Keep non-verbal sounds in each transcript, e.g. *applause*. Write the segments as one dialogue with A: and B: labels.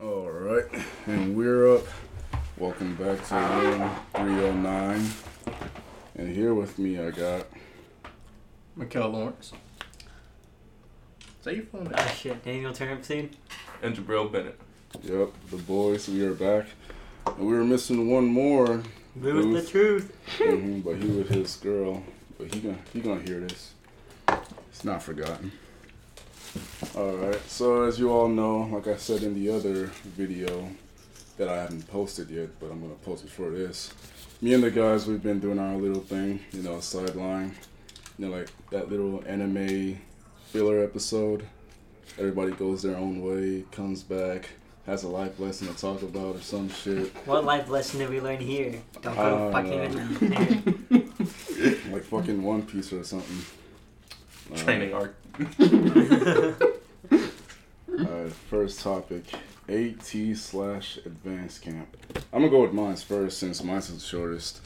A: All right, and we're up. Welcome back to room 309. And here with me, I got.
B: Mikel Lawrence. Say your phone.
C: Oh shit, Daniel Turnipseed.
D: and Jabril Bennett.
A: Yep, the boys. We are back. And we were missing one more,
C: Booth the
A: Booth.
C: truth.
A: mhm, but he with his girl. But he gonna he gonna hear this. It's not forgotten. All right. So as you all know, like I said in the other video that I haven't posted yet, but I'm gonna post before this. Me and the guys, we've been doing our little thing, you know, a sideline. You know, like that little anime filler episode. Everybody goes their own way, comes back, has a life lesson to talk about or some shit.
C: What life lesson did we learn here? Don't go
A: don't
C: fucking
A: know.
C: in there. *laughs*
A: Like fucking One Piece or something. Uh,
D: Training arc. *laughs* *laughs*
A: First topic. AT slash advanced camp. I'm gonna go with mine's first since mine's the shortest.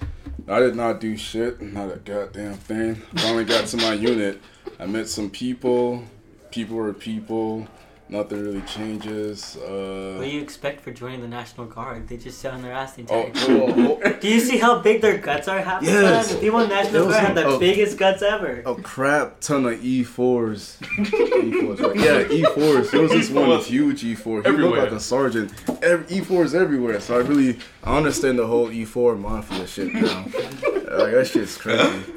A: I did not do shit, not a goddamn thing. Finally got to my *laughs* unit. I met some people. People were people. Nothing really changes.
C: What
A: Uh,
C: do you expect for joining the National Guard? They just sit on their ass the
A: oh,
C: entire time.
A: oh, oh,
C: Do you see how big their guts are half the
A: Yes.
C: time? The people in National Guard have the
A: like- oh.
C: biggest guts ever.
A: a crap ton of E4s. *laughs* E4s, right? Yeah, E4s. There was this *laughs* one huge E4. He looked like a sergeant. Every, E4s everywhere. So I really, I understand the whole E4 mafia shit now. like that shit's crazy. *laughs*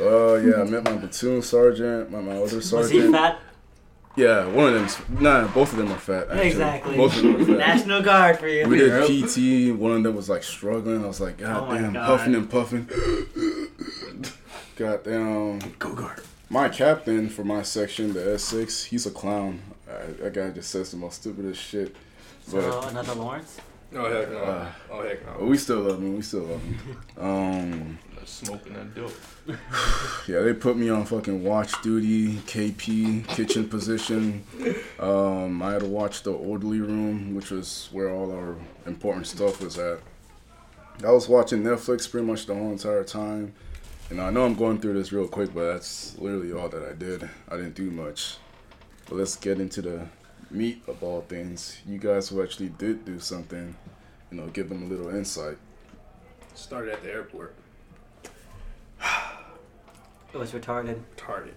A: Oh yeah, I met my platoon sergeant, my, my other
C: Was
A: sergeant.
C: he fat?
A: Yeah, one of them's nah, both of them are fat. Actually.
C: Exactly.
A: Both of them are fat.
C: National Guard for you.
A: We did
B: Yep.
A: PT. One of them was like struggling. I was like, God
C: Oh
A: damn,
C: God.
A: puffing and puffing. *laughs* God damn.
B: Go guard.
A: My captain for my section, the S6, he's a clown. Uh, that guy just says the most stupidest shit.
C: So another Lawrence.
B: Oh heck no.
A: Uh,
B: oh heck
A: but
B: no.
A: we still love him. We still love him. *laughs* Um,
D: Smoking that dope. *laughs*
A: yeah, they put me on fucking watch duty, KP, kitchen position. Um, I had to watch the orderly room, which was where all our important stuff was at. I was watching Netflix pretty much the whole entire time. And I know I'm going through this real quick, but that's literally all that I did. I didn't do much. But let's get into the meat of all things. You guys who actually did do something, you know, give them a little insight.
B: Started at the airport.
C: It was retarded.
B: Retarded.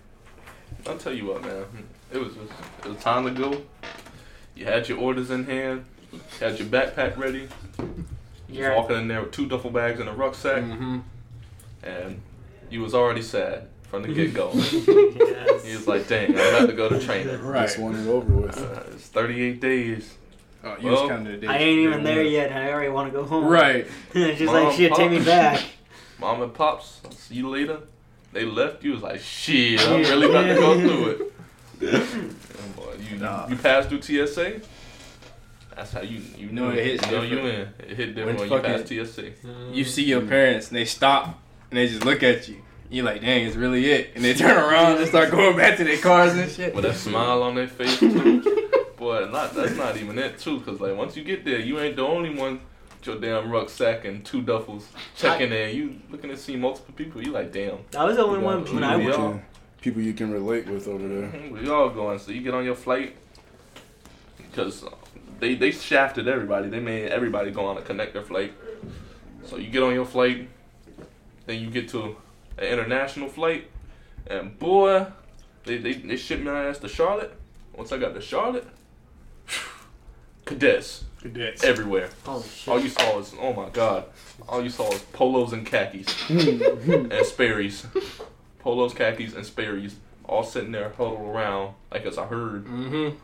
D: I'll tell you what, man. It was just, it was time to go. You had your orders in hand. Had your backpack ready. You
C: You're
D: was walking in there with two duffel bags and a rucksack,
B: Mm-hmm.
D: and you was already sad from the get go. *laughs*
C: yes.
D: he was like, "Dang, I got to go to *laughs* training.
B: Right.
A: Just want it over with.
D: Uh, it's 38 days."
B: Oh, you
D: Well,
B: was counting the days.
C: I ain't even there yet, and I already want to go home.
B: Right.
C: it's *laughs* just
D: Mom,
C: like shit. Take me back.
D: Mom and pops, I'll see you later. They left. You was like, "Shit, I'm really about to go through it." Yeah, *laughs* oh, boy, you,
B: Nah.
D: you passed through TSA. That's how you you know
B: it hits
D: you know you in. It hit different
B: When
D: when, you
B: fucking-
D: pass TSA.
B: You see your parents and they stop and they just look at you. You're like, dang, it's really it. And they turn around and start going back to their cars and shit.
D: with a smile on their face too. *laughs* Boy, not that's not even it too, cause like once you get there, you ain't the only one with your damn rucksack and two duffels checking in. You looking to see multiple people. You like, damn,
C: I was the only one
A: got
C: when
A: people
C: I
A: you
C: went.
A: can- people you can relate with over there. *laughs*
D: we all going. So you get on your flight, because uh, they they shafted everybody. They made everybody go on a connector flight. So you get on your flight, then you get to an international flight, and boy, they they, they shipped my ass to Charlotte. Once I got to Charlotte, cadets
B: Cadets.
D: everywhere.
C: Holy shit.
D: All you saw was oh my god, all you saw was polos and khakis *laughs* and Sperry's, polos, khakis, and Sperry's, all sitting there huddled around like it's a herd,
B: Mm-hmm.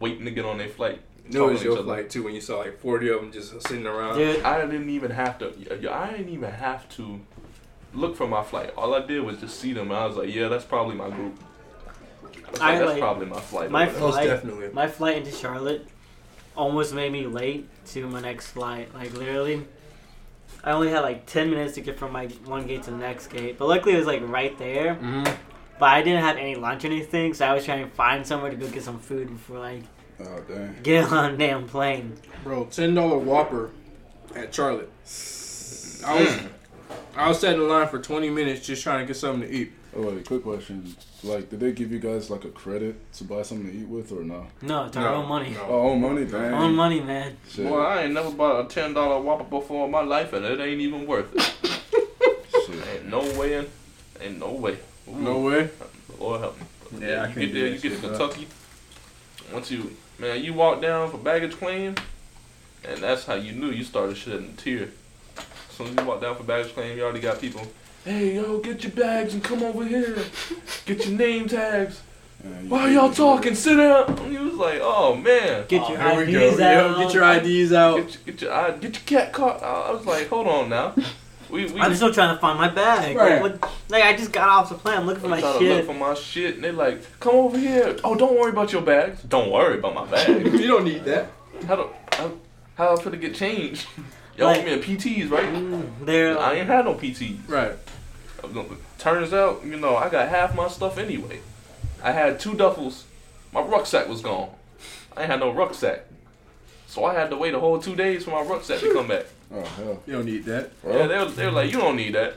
D: waiting to get on their flight.
B: No, it was your flight too when you saw like 40 of them just sitting around.
C: Dude,
D: I didn't even have to. I didn't even have to look for my flight. All I did was just see them. and I was like, yeah, that's probably my group. I was
C: I,
D: like, that's
C: like,
D: probably my flight.
C: my
D: over.
B: Most
C: Flight-
B: definitely.
C: my flight into Charlotte almost made me late to my next flight. Like literally, I only had like ten minutes to get from my one gate to the next gate. But luckily, it was like right there.
B: Mm-hmm.
C: But I didn't have any lunch or anything, so I was trying to find somewhere to go get some food before like
A: Oh dang.
C: get *laughs* on a damn plane.
B: Bro, ten dollar Whopper at Charlotte. I was I was sitting in line for twenty minutes just trying to get something to eat.
A: Oh wait, quick question. Like, did they give you guys like a credit to buy something to eat with or no?
C: No, it's our
B: No,
C: own money.
B: no.
A: Oh, own money, dang.
C: Own money, man.
A: Shit.
D: Boy, I ain't never bought a ten dollar Whopper before in my life, and it ain't even worth it.
A: Shit.
D: ain't no way, in, ain't no way. Ooh,
B: No way.
D: Lord help me.
B: Yeah, I
D: you
B: can't
D: get
B: do
D: there,
B: that
D: you get to
B: shit, bro.
D: Kentucky. Once you, man, you walk down for baggage claim, and that's how you knew you started shedding a tear. As soon as you walk down for baggage claim, you already got people. Hey, yo, get your bags and come over here. *laughs* Get your name tags.
A: Man, you
D: Why
A: can't
D: y'all talking? Sit down. And he was like, oh man.
C: Get
B: Oh,
C: your
B: here we
C: IDs
B: go.
C: out.
B: Yo, get your IDs out.
D: Get your, get your, I- get your cat caught. I I was like, hold on now. We, we
C: I'm still trying to find my bag.
B: Right.
C: Like, what- like, I just got off the plane. I'm looking for
D: I'm
C: my
D: trying to look
C: shit.
D: for my shit, and they're like, come over here. Oh, don't worry about your bags. Don't worry about my bags. *laughs*
B: you don't need that.
D: how do how, how I finna get changed? *laughs* Y'all
C: Like-
D: want me in PTs, right?
C: Mm, They're
D: I ain't had no PTs.
B: Right.
D: Turns out, you know, I got half my stuff anyway. I had two duffels. My rucksack was gone. I ain't had no rucksack. So I had to wait a whole two days for my rucksack to come back.
A: Oh hell.
B: You don't need that.
A: Bro,
D: Yeah, they were, they were like, you don't need that.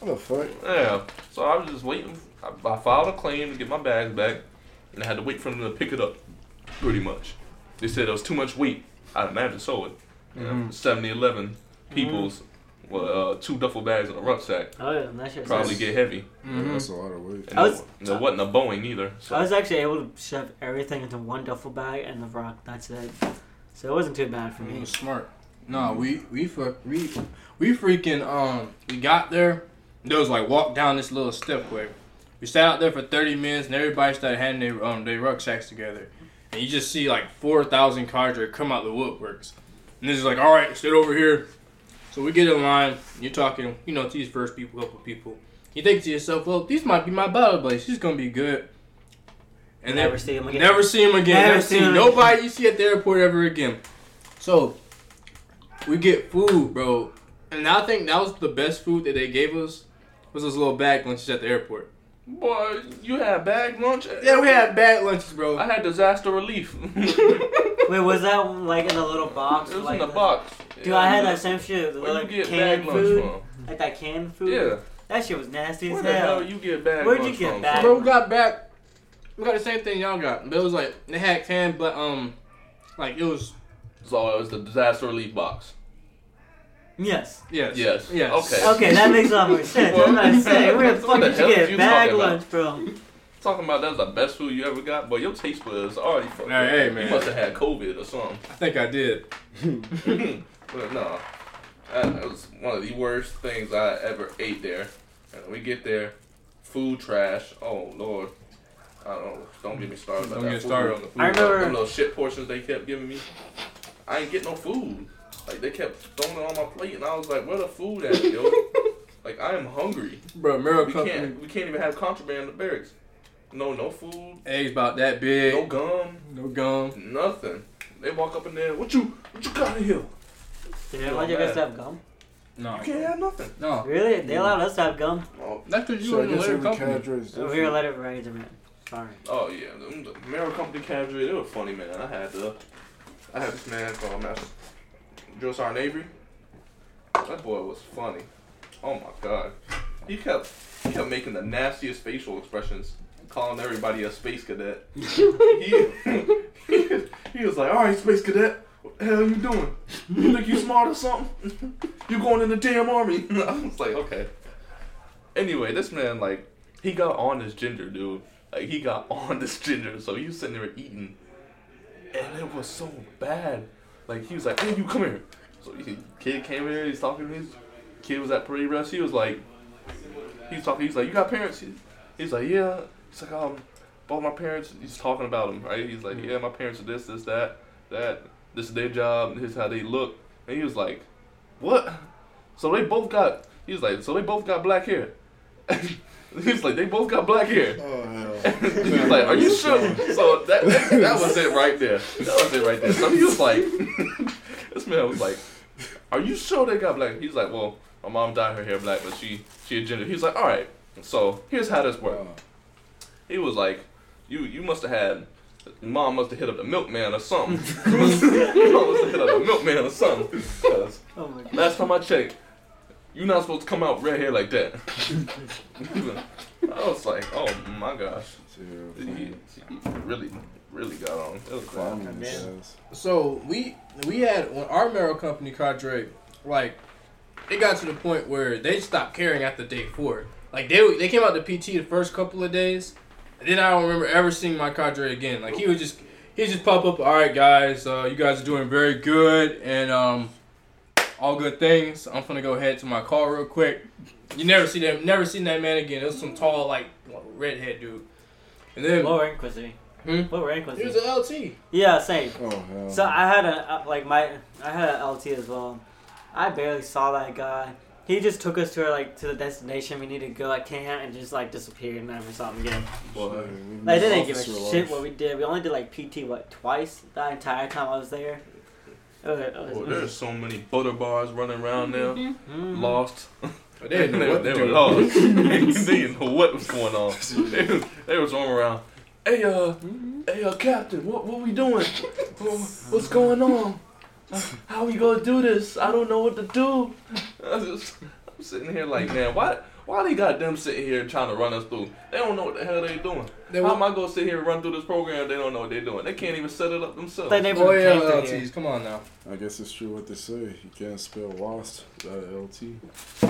A: what the fuck?
D: Yeah. So I was just waiting. I, I filed a claim to get my bags back, and I had to wait for them to pick it up. Pretty much. They said it was too much weight. I imagine so. It.
B: Mhm.
D: 70 11 people's well, uh, two duffel bags and a rucksack
C: oh yeah, that shit.
D: probably
C: sucks.
D: get heavy.
B: Mm-hmm.
A: That's a lot of weight.
D: And
C: I
D: there-
C: was-
D: there wasn't a Boeing either. So
C: I was actually able to shove everything into one duffel bag and the rock. That's it. So it wasn't too bad for
B: It
C: me.
B: smart. No, we we fuck we we freaking um we got there. There was like walk down this little stepway. We sat out there for thirty minutes and everybody started handing their um their rucksacks together. And you just see like four thousand cars that come out the woodworks. And this is like, all right, sit over here. So we get in line. You're talking, you know, to these first people, couple people. You think to yourself, well, these might be my battle buddies. She's gonna be good. And
C: Never
B: then
C: see him again.
B: Never see him again.
C: Never
B: Never,
C: see
B: see
C: him
B: nobody you see at the airport ever again. So we get food, bro, and I think that was the best food that they gave us. Was those little bag lunches at the airport?
D: Boy, you had bag lunch.
B: Yeah, we had bag lunches, bro.
D: I had disaster relief. *laughs*
C: Wait, was that like in a little box?
D: It was
C: like
D: in a box.
C: Dude, I had that same shit. The
D: Where
C: little
D: you get
C: canned
D: bag lunch
C: food.
D: from?
C: Like that canned food.
D: Yeah.
C: That shit was nasty
D: Where
C: as
D: the
C: hell.
D: hell you get bag
C: Where'd you get
D: from?
C: bag-
B: Bro, we got back. We got the same thing y'all got. But it was like they had canned, but um, like it was
D: So it was the disaster relief box.
C: Yes.
B: yes,
D: Yes.
B: yes.
D: Okay.
C: Okay, that makes a lot more sense.
D: Well,
C: I'm not saying where the *laughs* fuck did you get
D: you
C: bag
D: talking about?
C: lunch from?
D: Talking about that's the best food you ever got, but your taste buds already fucked
B: Hey,
D: up.
B: hey,
D: You must have had COVID or something.
B: I think I did. *laughs*
D: but no, that was one of the worst things I ever ate there. And we get there, food trash. Oh lord, I don't. Don't get me started. About
B: Don't
D: that
B: get
D: food.
B: started
D: on the food.
C: Uh, I remember-
D: them little shit portions they kept giving me. I ain't get no food. Like they kept throwing it on my plate, and I was like, "Where the food at, yo?" *laughs* like I am hungry.
B: Bro, Mirror
D: We
B: Company
D: can't. We can't even have contraband in the barracks. No, no food.
B: eggs about that big.
D: No gum.
B: No gum.
D: Nothing. They walk up in there. What you? What you got in here?
C: Did they allow you guys to have gum?
B: No.
D: You can't have nothing.
B: No.
C: Really? They allowed us to have gum?
D: Oh,
B: That's because you
A: So
B: were
A: I
B: in the
A: guess
B: later
A: every
B: company.
A: cadre is
C: Over here,
A: different.
C: let it raise, man. Sorry.
D: oh yeah, the, the Marrow Company cadre. They were funny, man. I had the, I had this man called Master Drill Sergeant Avery. That boy was funny. Oh my god. He kept he kept making the nastiest facial expressions, calling everybody a space cadet. *laughs* he, he, he was like, "All right, space cadet, what the hell you doing? You think you smart or something? You going in the damn army?" *laughs* I was like, "Okay." Anyway, this man like he got on this ginger dude. Like he got *laughs* on this ginger, so he was sitting there eating, and it was so bad. Like he was like, "Hey, you come here." So he, kid came here. He's talking to me. Kid was at parade rest. He was like, he's talking. He's like, "You got parents?" He- He's like, "Yeah." He's like, "Um, both my parents." He's talking about them, right? He's like, "Yeah, my parents are this, this, that, that. This is their job. This is how they look." And he was like, "What?" So they both got. He was like, "So they both got black hair." *laughs* *laughs* he was like, "They both got black hair."
A: Oh hell. *laughs*
D: he was like, "Are you sure?" So that, that that was it right there. That was it right there. So he was like, *laughs* this man was like, "Are you sure they got black?" He's like, "Well, my mom dyed her hair black, but she she a ginger." He's like, "All right, so here's how this works."
A: Oh,
D: He was like, "You you must have had." Mom must have hit up the milkman or something. Mom must have hit up the milkman or something. 'Cause
C: Oh my god.
D: last time I checked, you're not supposed to come out red hair like that. I was like, oh my gosh,
A: Shit,
D: he, he really, really got on. It was bad.
A: climbing
C: Yeah.
A: his ass.
B: So we we had when our Merrill company cadre, like it got to the point where they stopped caring after day four. Like they they came out to PT the first couple of days, and then I don't remember ever seeing my cadre again. Like he would just he would just pop up. All right, guys, uh, you guys are doing very good, and um, all good things. I'm gonna go head to my car real quick. You never see that never seen that man again. It was some tall like redhead dude, and then
C: What rank was he?
B: Hmm?
C: What rank was
B: he
C: he?
B: was an LT.
C: Yeah, same.
A: Oh hell.
C: So I had a uh, like my I had an LT as well. I barely saw that guy. He just took us to our, like to the destination we needed to go like camp and just like disappeared and never saw him again.
D: Boy,
C: Like they didn't give a shit
A: life.
C: what we did. We only did like PT what twice the entire time I was there. It was, it
D: there's so many butter bars running around now.
C: Mhm.
D: Lost. *laughs*
B: They didn't know what
D: they
B: to
D: were lost. *laughs* they didn't know what was going on. *laughs* They was, they was roaming around. Hey, uh, hey, uh, Captain, what, what we doing? What's going on? Uh, How we gonna do this? I don't know what to do. I just, I'm sitting here like, man, why, why they got them sitting here trying to run us through? They don't know what the hell they doing.
B: They
D: How
B: were-
D: am I gonna sit here and run through this program? if They don't know what they're doing. They can't even set it up themselves.
C: They never
B: Oh yeah,
C: came through here.
B: LTs. Come on now.
A: I guess it's true what they say. You can't spell lost without a LT.
D: You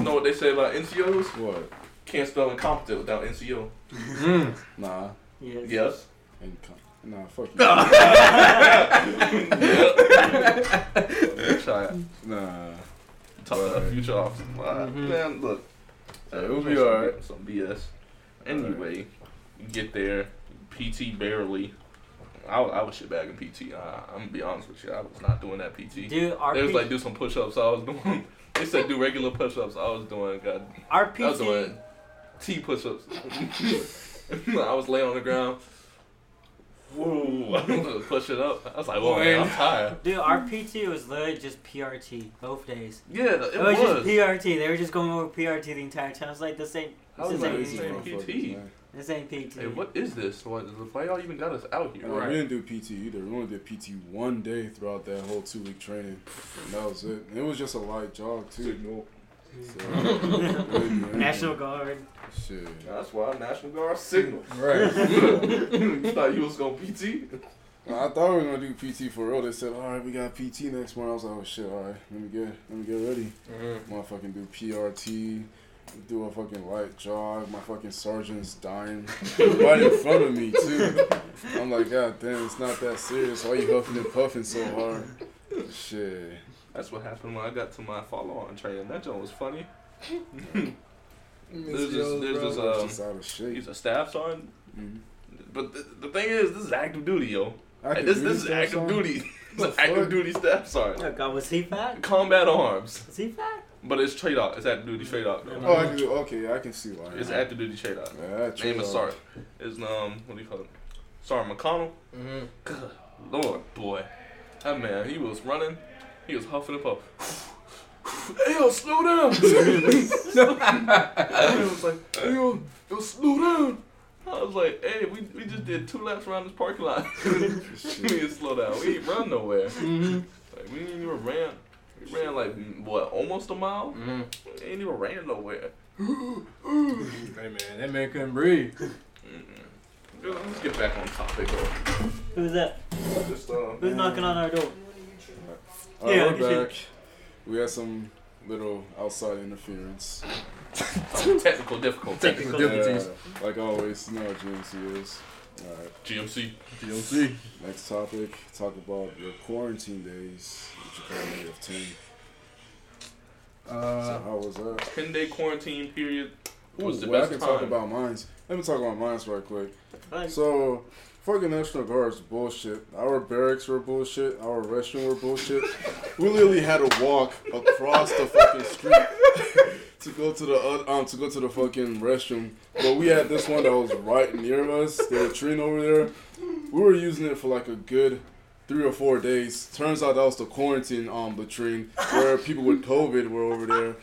D: know what they say about NCOs?
A: What?
D: Can't spell incompetent without NCO. *laughs*
A: Nah.
C: Yes.
D: Yes.
A: Income. Nah, fuck you. *laughs*
D: Try it.
A: nah.
D: Talk to the future officer. Wow.
C: Mhm.
D: Man, look.
A: Yeah, it'll be alright.
D: Some BS. Anyway, you get there, PT barely. I, was- I was shit bagging PT. I, I'm gonna be honest with you. I was not doing that PT.
C: Dude, our
D: They was
C: P-
D: like do some push ups. I was doing. *laughs* They said do regular push ups. I was doing. God,
C: our
D: I was doing
C: PT
D: T push ups. *laughs* I was laying on the ground. Whoa! *laughs* Push it up. I was like, oh man, I'm tired.
C: Dude, our PT was literally just PRT both days.
D: Yeah, it,
C: It, was,
D: was.
C: just PRT. They were just going over PRT the entire time. I was like, this ain't,
D: I was
C: this
D: like,
C: ain't,
D: this ain't
C: PT.
D: PT.
C: This ain't PT.
D: Hey, what is this? What, why y'all even got us out here?
A: No, We didn't do PT either. We only did PT one day throughout that whole two week training. And that was it. And it was just a light jog too.
D: Signal.
A: So, really do anything.
C: National Guard.
A: Shit.
D: That's why National Guard signal.
B: Right. *laughs*
D: you thought you was gonna PT?
A: I thought we were gonna do PT for real. They said, "All right, we got PT next morning." I was like, "Oh shit! All right, let me get, let me get ready."
B: Mm-hmm.
A: Motherfucking do PRT, do a fucking light jog. My fucking sergeant's dying right in front of me too. I'm like, God damn, it's not that serious. Why you huffing and puffing so hard? Shit.
D: That's what happened when I got to my follow on training. That joint was funny. *laughs* There's this, there's this,
A: I was
D: um,
A: just out of shape.
D: he's a staff sergeant.
A: Mhm.
D: But the, the thing is, this is active duty, yo.
A: Active
D: this
A: duty
D: this is
A: staff
D: active
A: sergeant?
D: duty. *laughs* It's an active
A: fuck?
D: duty staff sergeant.
C: God, was he fat?
D: Combat arms.
C: Was he fat?
D: But it's trade off. It's active duty trade off though.
A: Oh, I do. Okay, I can see why.
D: It's active duty trade off.
A: Yeah, that
D: Name is
A: trade-off.
D: Is um what do you call it? Sergeant McConnell.
B: Mm-hmm.
D: Good Lord, boy, that man, he was running, he was huffing and puffing. hey yo, slow down! *laughs* I was like, hey yo, yo, slow down! I was like, hey, we, we just did two laps around this parking lot. *laughs* we need to slow down. We ain't run nowhere.
B: Mm-hmm.
D: Like we ain't even ran. We ran like what, almost a mile?
B: Mm-hmm.
D: We ain't even ran nowhere.
B: Hey man, that man couldn't breathe.
D: Let's get back on topic. though.
C: Who's that?
D: Just uh,
C: Who's knocking on our door?
A: All right,
C: Yeah,
A: we're
C: can see
A: back. We had some little outside interference.
D: technical *laughs* difficulty.
B: Technical difficulties.
A: Yeah, like always, you know how GMC is. All right.
D: GMC.
B: DLC.
A: Next topic, talk about your quarantine days, which you call me of 10. so
B: Uh,
A: how was that?
D: 10 day quarantine period was the
A: well,
D: best
A: I can
D: time.
A: talk about mines. Let me talk about mines right quick.
C: Like,
A: So, fucking National Guard's bullshit. Our barracks were bullshit. Our restroom were bullshit. we literally had to walk across the fucking street *laughs* to go to the um to go to the fucking restroom. But we had this one that was right near us. The latrine over there. We were using it for like a good three or four days. Turns out that was the quarantine um latrine where people with COVID were over there.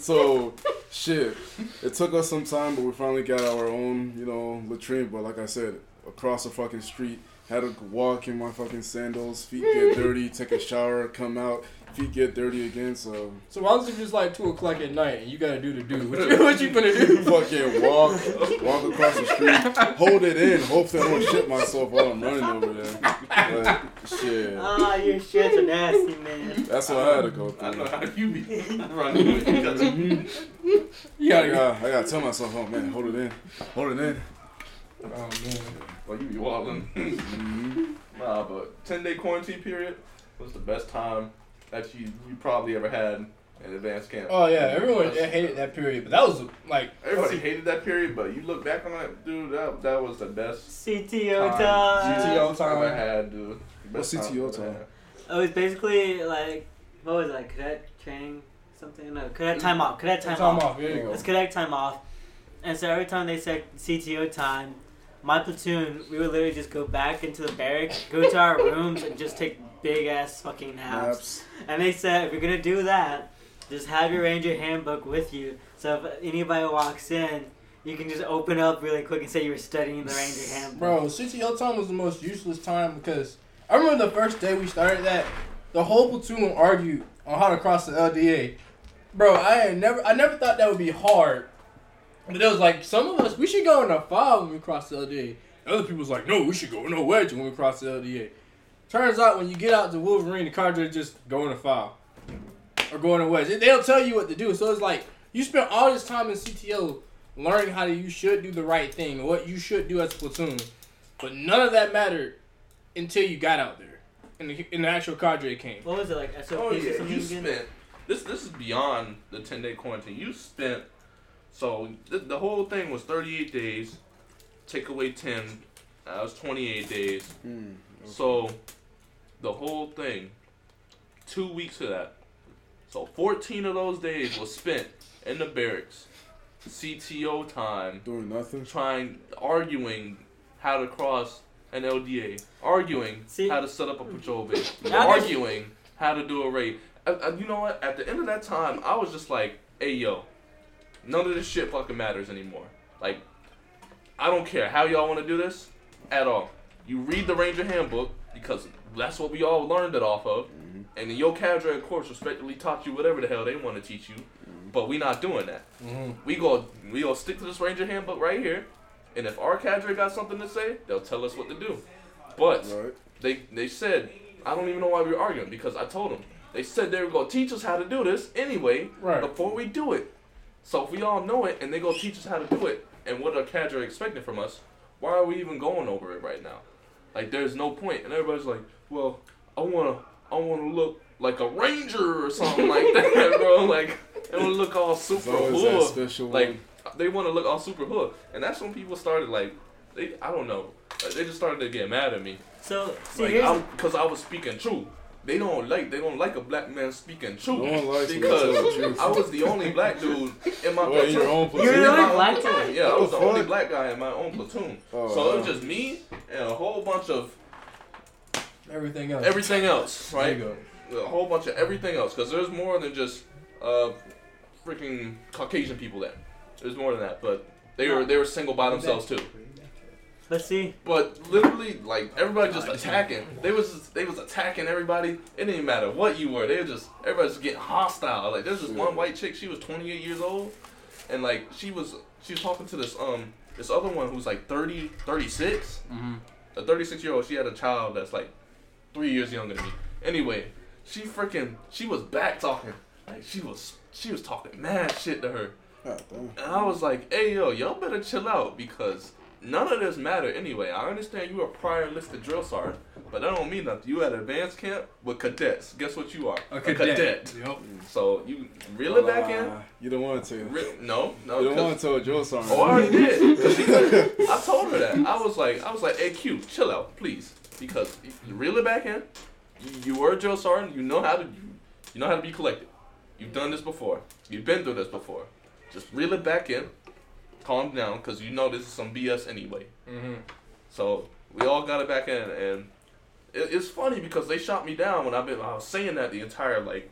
A: So shit, it took us some time, but we finally got our own, you know, latrine. But like I said, across the fucking street, had to walk in my fucking sandals, feet get *laughs* dirty, take a shower, come out, feet get dirty again. So
B: So why don't you just like two o'clock at night and you gotta do the do? What you, *laughs* what you gonna do?
A: fucking walk, walk across the street, hold it in, hope that I don't shit myself while I'm running over there. Like, shit.
C: Ah, your shits are nasty, man.
A: That's what I had to go through.
D: I know how you be running with because *laughs*
B: You
A: I
B: gotta
A: gotta, I gotta tell myself, oh man, hold it in, hold it in.
B: Oh man.
D: well, you be walling. *laughs*
A: Mhm.
D: Nah, but ten day quarantine period was the best time that you you probably ever had in advanced camp.
B: Oh yeah, everyone hated that period, but that was like
D: Everybody hated that period, but you look back on it, dude. That that was the best
C: CTO
D: time
C: time.
B: CTO time.
D: I had, dude.
A: What's CTO
D: I've
A: time?
C: It was basically like what was it, like cadet training, something? No, cadet time off. Cadet time,
B: time
C: off.
B: off. There you go.
C: It's cadet time off, and so every time they said CTO time, my platoon we would literally just go back into the barracks, go to our rooms, and just take big ass fucking naps.
A: Naps.
C: And they said if you're gonna do that, just have your ranger handbook with you. So if anybody walks in, you can just open up really quick and say you were studying the ranger *sighs* handbook.
B: Bro, CTO time was the most useless time because I remember the first day we started that, the whole platoon argued on how to cross the LDA. Bro, I had never, I never thought that would be hard. But it was like some of us, we should go in a file when we cross the LDA. Other people was like, no, we should go in a wedge when we cross the LDA. Turns out when you get out to Wolverine, the cadre just go in a file or go in a wedge. They don't tell you what to do. So it's like you spent all this time in CTO learning how to you should do the right thing, what you should do as a platoon. But none of that mattered until you got out there, and the, and the actual cadre came.
C: What was it like? SOPs
D: Oh yeah, you
C: again?
D: spent this. This is beyond the ten day quarantine. You spent so th- the whole thing was thirty eight days. Take away ten, that was twenty eight days.
A: Hmm.
D: So the whole thing, two weeks of that. So fourteen of those days was spent in the barracks, CTO time,
A: Doing nothing.
D: trying arguing how to cross an LDA, arguing
C: See-
D: how to set up a patrol base, *laughs* arguing how to do a raid. You know what? At the end of that time, I was just like, "Hey, yo, none of this shit fucking matters anymore. Like, I don't care how y'all want to do this at all. You read the Ranger Handbook because that's what we all learned it off of, and then your cadre, of course, respectively taught you whatever the hell they want to teach you. But we not doing that.
B: Mm-hmm.
D: We go we gonna stick to this Ranger handbook right here, and if our cadre got something to say, they'll tell us what to do. But
A: Right.
D: they they said I don't even know why we were arguing because I told them they said they were gonna teach us how to do this anyway
B: Right.
D: before we do it. So if we all know it and they go teach us how to do it and what our cadre expecting from us, why are we even going over it right now? Like there's no point. And everybody's like, well, I wanna I wanna look like a ranger or something like *laughs* that, bro. Like they wanna look all super
A: always that
D: hood. Like they want to look all super hood, and that's when people started like, they I don't know, like, they just started to get mad at me,
C: So see,
D: like
C: here's
D: because I was speaking truth. They don't like they don't like a black man speaking truth
A: No one likes when you tell the
D: because
A: truth.
D: I was the only black dude in my
A: Well, in your
D: platoon.
C: You're the
D: In my
C: only
D: own
C: black
D: platoon.
C: guy?
D: Yeah, I was
A: the
D: the only black guy in my own platoon.
A: Oh,
D: so it was just me and a whole bunch of
B: Everything else.
D: everything else,
B: There
D: right?
B: you go.
D: a whole bunch of everything else because there's more than just uh freaking Caucasian people there. There's more than that, but they were they were single by themselves too.
C: Let's see.
D: But literally, like everybody just attacking. They was just, they was attacking everybody. It didn't even matter what you were. They were just everybody was getting hostile. Like there's this one white chick. She was 28 years old, and like she was she was talking to this um this other one who's like 30 36.
B: Mm-hmm.
D: A 36 year old. She had a child that's like three years younger than me. Anyway, she freaking she was back talking. Like she was she was talking mad shit to her. And I was like, hey yo, y'all better chill out because none of this matter anyway. I understand you are prior enlisted drill sergeant, but that don't mean nothing. You at advanced camp with cadets. Guess what you are?
B: A cadet. Yep.
D: So you reel it back in.
A: You don't want to.
D: Re- no, no.
A: You don't
D: 'cause-
A: want to tell a drill sergeant.
D: Oh, I already did. 'Cause she said- I *laughs* told her that. I was like, I was like, hey Q, chill out, please, because you reel it back in. You, you were a drill sergeant. You know how to, you, you know how to be collected. You've done this before. You've been through this before. Just reel it back in. Calm down, because you know this is some BS anyway.
B: Mm-hmm.
D: So we all got it back in, and it, it's funny because they shot me down when I've been. I was saying that the entire like,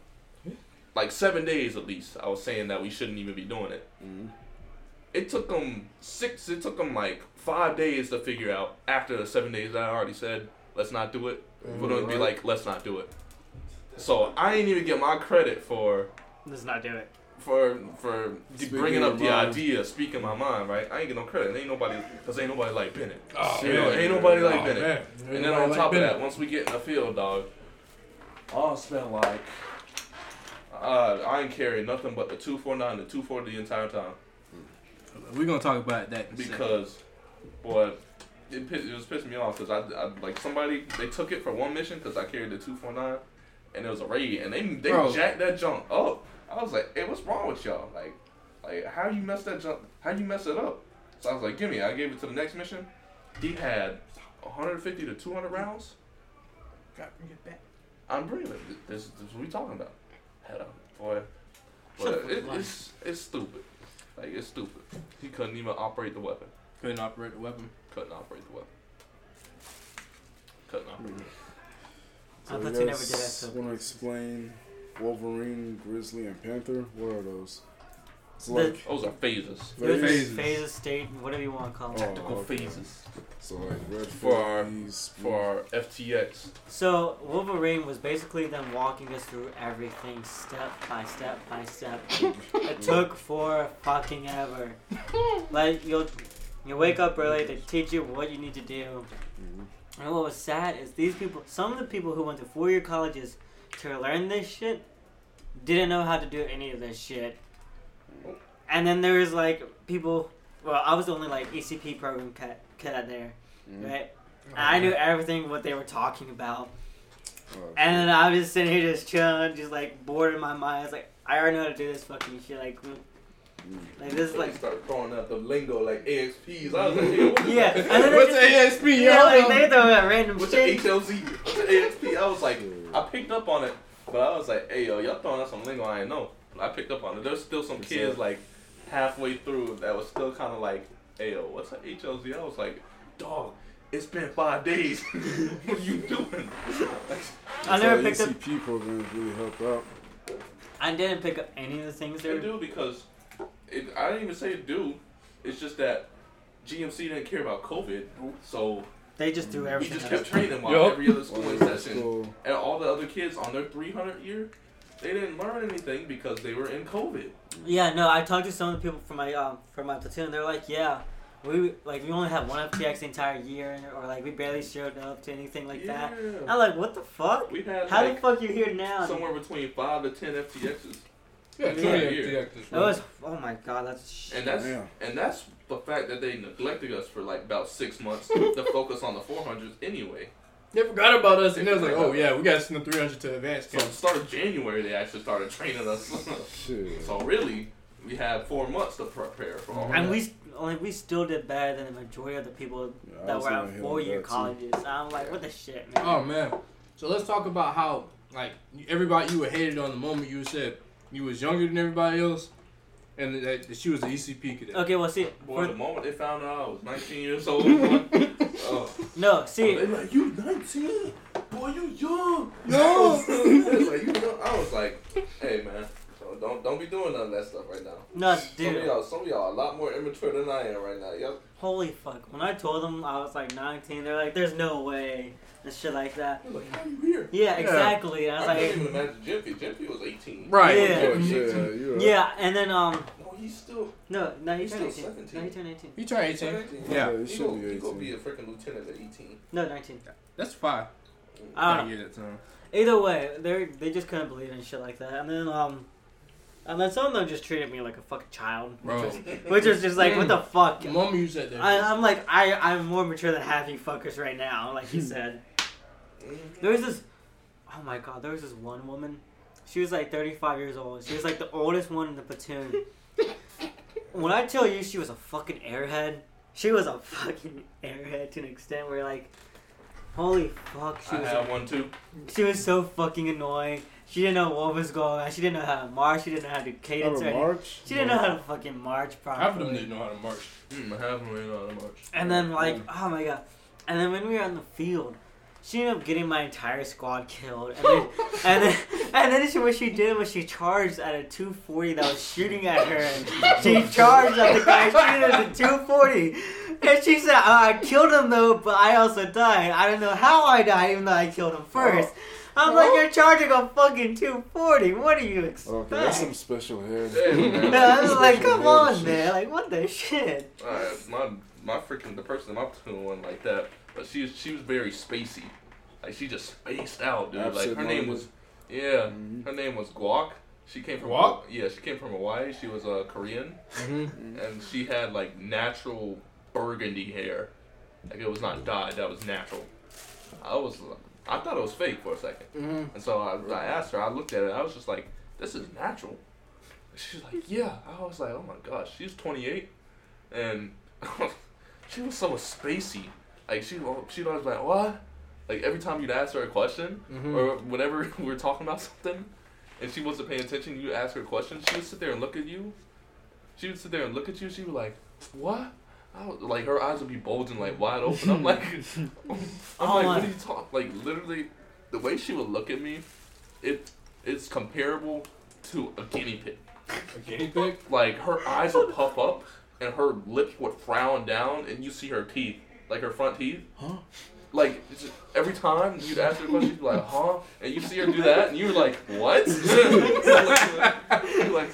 D: like seven days at least. I was saying that we shouldn't even be doing it.
A: Mhm.
D: It took them six. It took them like five days to figure out after the seven days that I already said let's not do it. For them to be like let's not do it. So I ain't even get my credit for
C: Let's not do it.
D: For for
A: Speaking
D: bringing up the
A: mind.
D: idea, speaking my mind, right? I ain't get no credit. Ain't nobody, cause ain't nobody like Bennett.
B: Oh,
D: You know, ain't nobody like
B: Oh,
D: Bennett.
B: man.
D: And then on top of that, once we get in the field, dog, I'll spend like, uh, I ain't carrying nothing but the two four nine, the two forty the entire time
B: we're gonna talk about that in a second.
D: because, boy, it, piss- it was pissing me off because I, I like somebody they took it for one mission because I carried the two four nine, and it was a raid and they they
B: Bro.
D: jacked that junk up. I was like, hey, what's wrong with y'all? Like, like how you mess that jump? How you mess it up? So I was like, give me. I gave it to the next mission. He had 150 to 200 rounds.
B: Gotta bring it back.
D: I'm bringing it. This, this is what we talking about. Head a boy. But it, it's it's stupid. Like it's stupid. He couldn't even operate the weapon.
B: Couldn't operate the weapon.
D: Couldn't operate the weapon. Couldn't operate.
C: I thought you never did that, so-
A: Want to explain Wolverine, Grizzly, and Panther? What are those? It's
C: The-
A: like
D: Those are phases.
C: There's
A: phases.
C: phases, state, whatever you want to call them.
A: Oh,
D: Tactical
A: okay.
D: phases
A: So like red
D: For our- for our FTX.
C: So Wolverine was basically them walking us through everything step by step by step. *laughs* it took for fucking ever. *laughs* Like you'll you wake up early, they teach you what you need to do.
A: Mhm.
C: And what was sad is these people some of the people who went to four year colleges to learn this shit didn't know how to do any of this shit. And then there was like people well, I was the only like ECP program cat cadet there,
A: Mhm.
C: right? And I knew everything what they were talking about.
A: Oh,
C: And then I was just sitting here just chilling, just like bored in my mind. I was like, I already know how to do this fucking shit. Like, mm,
A: mm.
C: Like this is
D: They
C: like,
D: start throwing out the lingo like AXPs. I was like, *laughs* yeah, what the
C: yeah.
D: fuck is
C: And then they
B: What's
C: just,
B: ASP?
C: yeah, like they throw out random
D: What's the
C: shit.
D: HLZ? What's the AXP? I was like, I picked up on it, but I was like, hey yo, y'all throwing out some lingo I didn't know. But I picked up on it. There's still some
A: What's
D: kids
A: that?
D: like halfway through that was still kind of like, hey yo, what's the HLZ? I was like, dog, it's been five days. *laughs* what are you doing?
C: I
A: That's
C: never
A: why
C: picked up.
A: ECP programs really help out.
C: I didn't pick up any of the things
D: They
C: there.
D: do because it, I didn't even say it do. It's just that GMC didn't care about COVID, so
C: They just threw
D: he
C: everything.
D: just kept
C: us.
D: training while
B: Yup.
D: every other school in session.
A: so-
D: And all the other kids on their 300 year, they didn't learn anything because they were in COVID.
C: Yeah, no. I talked to some of the people from my um from my platoon. They're like, yeah, we like we only have one FTX the entire year, or like we barely showed up to anything like that. I'm like, what the fuck?
D: We had
C: How the
D: like
C: fuck you here now?
D: somewhere between five to ten FTXs,
B: Yeah,
C: Yeah.
B: 20 FTXs,
C: That was oh my god, that's shit.
D: and that's
A: Damn.
D: and that's the fact that they neglected us for like about six months *laughs* to focus on the 400s anyway.
B: They forgot about us, and
D: They
B: they was like, "Oh yeah, we got to send the 300 to advance
D: So
B: camp."
D: at the start of January, they actually started training us. *laughs* So really, we had four months to prepare for all mm-hmm.
C: And
D: that.
C: we st- like we still did better than the majority of the people
A: Yeah,
C: that were at four year
A: that, too.
C: colleges. I'm like, what the shit, man?
B: Oh man. So let's talk about how like everybody you were hated on the moment you said you was younger than everybody else, and that, that she was the ECP cadet.
C: Okay, well, see,
D: Boy,
C: for-
D: the moment they found out I was 19 years old, *laughs* boy, oh, *laughs*
C: no, see,
D: they like, you 19? Boy, you young.
B: No. *laughs*
D: They was like, you young. I was like, hey, man, so don't don't be doing none of that stuff right now.
C: no, dude.
D: Some of y'all, some of y'all are a lot more immature than I am right now. Yep.
C: holy fuck. When I told them I was like 19, they're like, there's no way, and shit like that.
D: They're like, how you here?
C: Yeah,
B: Yeah.
C: exactly. And I
D: I
C: was
D: can't
C: like,
D: even imagine Jimpy. Jimpy was 18.
B: Right.
C: Yeah.
A: Yeah,
B: Okay.
A: yeah, you're right.
C: yeah, and then um,
D: No, he's still
C: no, no, you
D: He's
C: turned
D: still
C: 18.
D: 17.
C: No, you turned 18.
B: You turned 18.
D: 18.
B: Yeah.
A: it
D: He
A: should
D: gonna,
A: be
D: he gonna be a freaking lieutenant at 18.
C: No, 19.
B: That's fine.
C: I don't know.
B: Yeah, that's, uh,
C: Either way, they they just couldn't believe it and shit like that. And then um, and then some of them just treated me like a fucking child, which
B: Bro.
C: was, which was just like, what the fuck.
B: The moment you said that.
C: I, I'm like, I I'm more mature than half you fuckers right now, like you *laughs* said. There was this, oh my god, there was this one woman. She was like 35 years old. She was like the oldest one in the platoon. *laughs* When I tell you she was a fucking airhead, she was a fucking airhead to an extent where like, holy fuck, she
D: I
C: was.
D: have one too.
C: She was so fucking annoying. She didn't know what was going on. She didn't know how to march. She didn't know how to cadence.
A: a
C: Or anything.
A: march?
C: She didn't know how to fucking march properly.
B: Half of them didn't know how to march.
D: Mm, I have one on the march.
C: And then like, oh my god. And then when we were on the field, she ended up getting my entire squad killed. And then and then and then she, what she did was she charged at a 240 that was shooting at her. And she charged at the guy shooting at the 240. And she said, oh, I killed him though, but I also died. I don't know how I died, even though I killed him first. Oh. I'm like, oh. you're charging a fucking 240. What do you expect?
A: Okay, that's some special hair.
D: Hey. *laughs*
C: I was like, come on, man. Like, what the shit?
D: Alright, my my freaking the person in my platoon wasn't like that, but she was she was very spacey, like she just spaced out, dude. Like her name was, yeah,
A: Mhm.
D: her name was Guak. She came from
B: Guak?
D: Yeah, she came from Hawaii. She was a uh, Korean,
B: Mm-hmm.
D: and she had like natural burgundy hair, like it was not dyed. That was natural. I was, I thought it was fake for a second,
B: Mm-hmm.
D: and so I, I asked her. I looked at it. I was just like, this is natural. She's like, yeah. I was like, oh my gosh, she's 28, and *laughs* she was so spacey. Like she, she'd always be like, what? Like every time you'd ask her a question,
B: Mm-hmm.
D: or whenever we *laughs* were talking about something, and she wasn't paying attention, you ask her a question, she would sit there and look at you. She would sit there and look at you. She would like, what? I was, like her eyes would be bulging like wide open. I'm like, *laughs* I'm
C: Oh
D: like, what are you talking? Like literally, the way she would look at me, it it's comparable to a guinea pig.
B: A guinea pig?
D: Like her eyes would puff up and her lips would frown down, and you see her teeth, like her front teeth.
A: Huh?
D: Like just- every time you'd ask her a question, she'd be like, "Huh?" And you see her do that, and *laughs* you're like, "What?" you're like,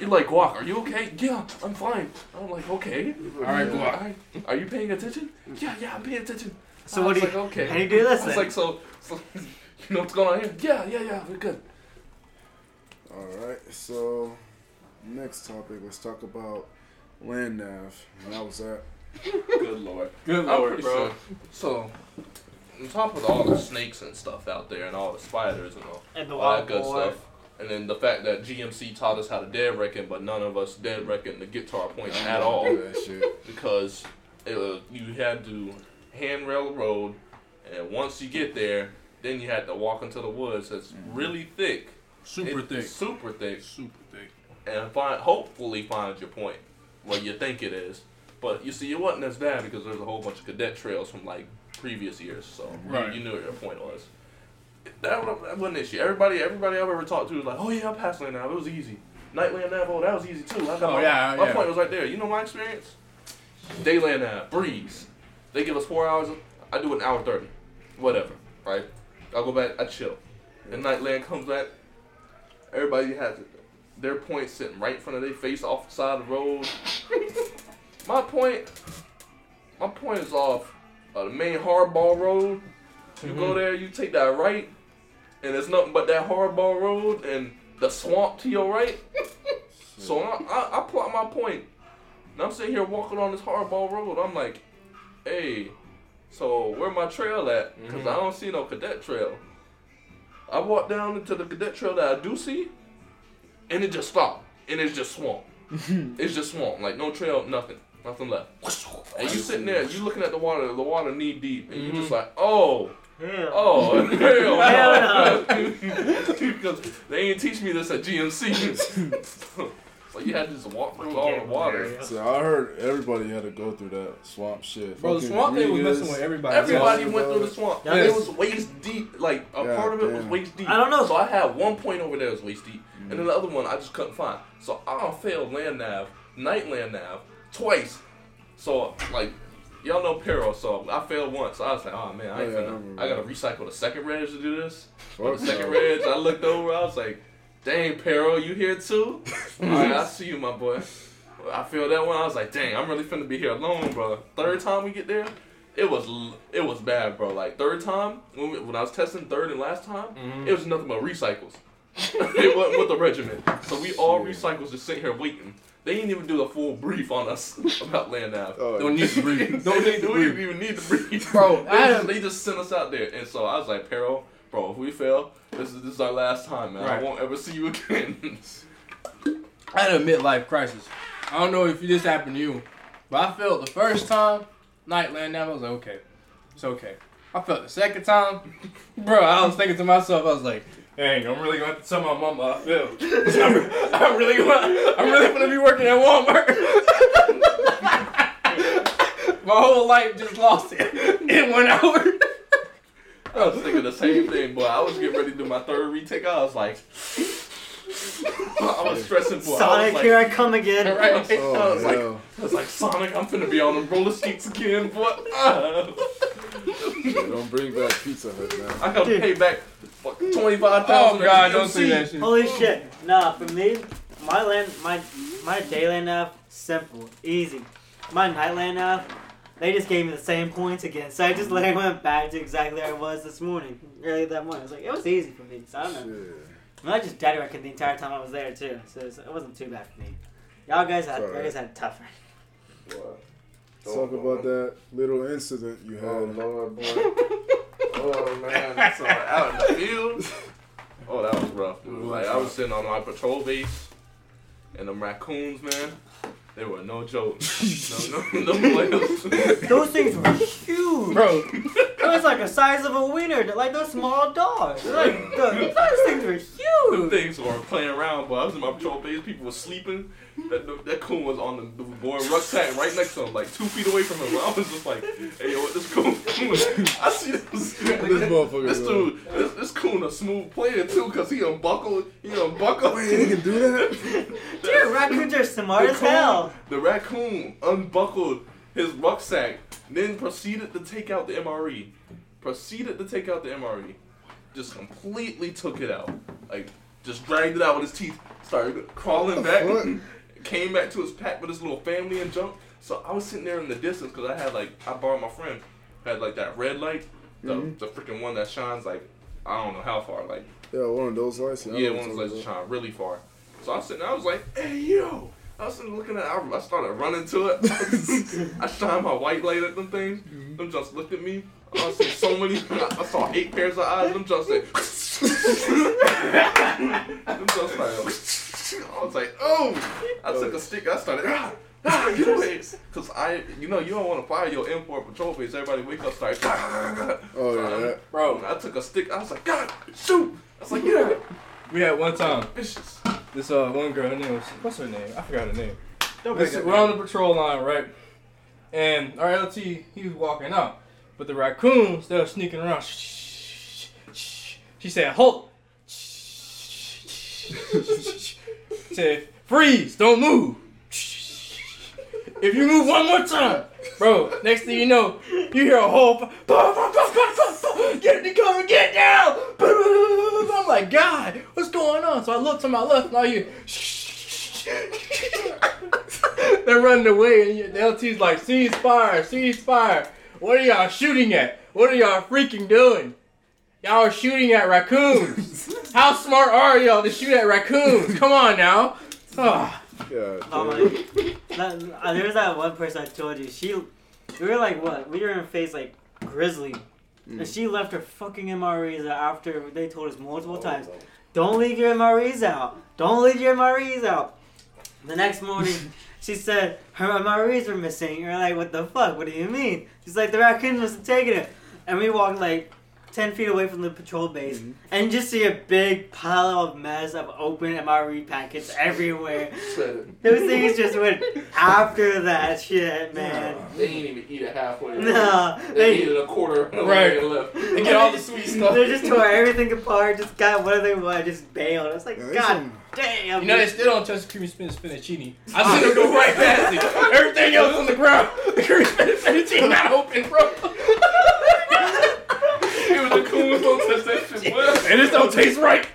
D: you're like, "Guac, are you okay?" Yeah, I'm fine. I'm like, "Okay."
B: All right,
D: All
B: Guac.
D: right. Are you paying attention? Yeah, yeah, I'm paying attention.
C: So
D: I
C: what
D: was
C: do you-
D: like, okay.
C: how do you do this It's
D: like, so, so, *laughs* you know what's going on here? Yeah, yeah, yeah, we're good.
A: Alright, so next topic, let's talk about land nav. And that was that.
D: Good lord. *laughs*
B: Good lord, bro.
D: sure. So, on top of all the snakes and stuff out there, and all the spiders and all,
C: and the
D: all that good
C: boar.
D: stuff, and then the fact that GMC taught us how to dead reckon, but none of us dead reckon to get to our points at all,
A: That shit.
D: because it, was- you had to handrail the road, and once you get there, then you had to walk into the woods that's mm-hmm. really thick,
B: Super
D: It's
B: thick.
D: super thick,
B: Super thick.
D: and find hopefully find your point where you think it is. But you see, it wasn't as bad because there's a whole bunch of cadet trails from like previous years, so you-
B: Right.
D: you, knew what your point was. That, that wasn't an issue. Everybody, everybody I've ever talked to was like, "Oh yeah, I passed Land Nav. It was easy. Nightland Nav, oh that was easy too. I got
B: Oh,
D: my,
B: yeah,
D: my
B: yeah.
D: point was right there. You know my experience? Dayland Nav, breeze. They give us four hours. I do an hour thirty, whatever. Right? I'll go back. I chill. And Nightland comes back. Everybody has their point sitting right in front of their face off the side of the road. *laughs* my point, my point is off uh, the main hardball road. You go there, you take that right, and there's nothing but that hardball road and the swamp to your right. *laughs* so I, I, I plot my point. And I'm sitting here walking on this hardball road. I'm like, hey, so where my trail at? Because I don't see no cadet trail. I walk down into the cadet trail that I do see, and it just stopped. And it's just swamp. *laughs* it's just swamp. Like no trail, nothing. Nothing left. And you sitting there, you looking at the water, the water knee deep, and you just mm-hmm. like, oh,
C: Yeah.
D: oh, hell *laughs*
C: Hell
D: no. because *laughs* they ain't teach me this at GMC. *laughs* so you had to just walk through all the water.
A: So I heard everybody had to go through that swamp shit.
B: Bro, the swamp thing was
A: Rodriguez.
B: messing with everybody.
D: Everybody
A: Talking
D: went through the swamp.
C: Yeah,
D: it was waist deep. Like a
A: God
D: part of it was waist deep.
C: I don't know.
D: So I had one point over there was waist deep, and then mm. the other one I just couldn't find. So I failed land nav, night land nav twice. So like. Y'all know Pero, so I failed once. I was like, oh man, I ain't
A: Yeah, I
D: finna. I gotta recycle the second reg to do this. The second reg, I looked over. I was like, "Dang, Pero, you here too?" *laughs* All right, I see you, my boy. I feel that one. I was like, "Dang, I'm really finna be here alone, bro." Third time we get there, it was it was bad, bro. Like third time when we, when I was testing third and last time,
B: Mhm.
D: it was nothing but recycles. *laughs* it wasn't with the regiment, so we all recycles just sitting here waiting. They didn't even do the full brief on us *laughs* about land nav.
A: Oh,
B: Don't need to breathe. *laughs*
D: Don't need to, *laughs* we didn't even need to breathe.
B: Bro,
D: they, just, they just sent us out there. And so I was like, Pero, bro, if we fail, this is this is our last time, man. I won't ever see you again.
B: I had a midlife crisis. I don't know if this happened to you, but I felt the first time, night land nav, I was like, okay, it's okay. I felt the second time, bro, I was thinking to myself, I was like, dang, I'm really gonna have to tell my mama. *laughs* I'm, I'm really gonna, I'm really gonna be working at Walmart. *laughs* my whole life just lost it *laughs* in one hour.
D: I was thinking the same thing, boy. I was getting ready to do my third retake. I was like, I was stressing for. I
C: Sonic,
D: was like,
C: here I come again.
D: Right. I
A: Oh,
D: was like. I was like, Sonic, I'm finna be on the roller skates again, boy. Ah.
A: Yeah, don't bring back Pizza Hut, man.
D: I gotta
C: Dude.
D: pay back twenty five thousand.
B: Oh god, don't say that shit.
C: Holy shit! Nah, for me, my land, my my day land nav, simple, easy. My night land nav, they just gave me the same points again, so I just like went back to exactly where I was this morning, early that morning. I was like, it was easy for me. So I don't know.
A: Shit.
C: And I just dead reckoned the entire time I was there too, so it wasn't too bad for me. Y'all guys had,
A: It's
C: you
A: alright.
C: guys had it tougher.
A: Talk about that little incident you
D: Oh
A: had.
D: lord, boy. *laughs* oh man, so out in the field. Oh, that was rough. Dude. Like I was sitting on my patrol base, and them raccoons, man, they were no joke. *laughs* no, no, no *laughs* players.
C: Those things were huge.
B: Bro,
C: It was like the size of a wiener, like those small dogs. Like the, *laughs* those things were
D: Them
C: huge.
D: things were playing around, but I was in my patrol base. People were sleeping. That that coon was on the, the boy rucksack right next to him, like two feet away from him. I was just like, "Hey, yo, what this coon?" *laughs* I see this.
A: This motherfucker.
D: This dude, this, this coon a smooth player too, cause he unbuckled, he unbuckled.
A: Wait, he can do that? *laughs*
C: Dude, raccoons are smart as hell.
D: The raccoon unbuckled his rucksack, then proceeded to take out the MRE. Proceeded to take out the MRE. Just completely took it out. Like, just dragged it out with his teeth. Started crawling back. *laughs* Came back to his pack with his little family and jumped. So I was sitting there in the distance because I had like I borrowed my friend had like that red light, the
A: Mhm.
D: the freaking one that shines like I don't know how far, like
A: Yeah, one of those lights.
D: yeah,
A: I
D: one of those lights shine really far. So I was sitting there, I was like, hey yo. I was looking at I, I started running to it. *laughs* I shined my white light at them things. Them just looked at me. I saw so many. *laughs* I saw eight pairs of eyes. Them just said. *laughs* them just like. I was like, oh! I took a stick. I started. Ah, ah, get away! Cause I, you know, you don't want to fire your M4 patrol base. Everybody wake up, start.
A: Oh, yeah, that-
B: bro,
D: I took a stick. I was like, God, shoot! I was like, yeah,
B: we had one time.
D: vicious.
B: This uh one girl, her name was what's her name? I forgot her name.
C: Don't
B: Listen, we're on the patrol line, right? And our LT, he was walking out, but the raccoons they were sneaking around. She said, "Halt!" said, "Freeze! Don't move." If you move one more time, bro, next thing you know, you hear a whole get in the cover, get down. I'm like, God, what's going on? So I look to my left and I hear. *laughs* They're running away, and the LT's like, "Cease fire! Cease fire! What are y'all shooting at? What are y'all freaking doing? Y'all are shooting at raccoons. *laughs* How smart are y'all to shoot at raccoons? Come on now." Ah.
A: Yeah.
C: Oh my. *laughs* That, uh, there was that one person I told you. She, we were like what? We were in a phase like grizzly, and she left her fucking MREs after they told us multiple times, "Don't leave your MREs out. Don't leave your MREs out." The next morning, *laughs* she said her MREs were missing. You're like, "What the fuck? What do you mean?" She's like, "The raccoon have taken it." And we walked like. 10 feet away from the patrol base mm-hmm. and just see a big pile of mess of open MRE packets everywhere. *laughs* Those things just went after that shit, man.
D: They ain't even eat it halfway. *laughs*
C: No,
D: They
C: they,
D: ate it a quarter. and
B: Right.
D: left.
B: They get all the sweet *laughs* stuff.
C: they just tore everything apart, just got whatever they wanted, just bailed. It's like,
A: Yeah,
C: God
A: some-
C: damn.
B: You know they still don't touch the creamy spinach fettuccine. I ah. seen them go right past it. Everything else on the ground. The creamy spinach fettuccine not open, bro.
D: Even the coons don't touch that shit. Well,
B: And this don't taste right.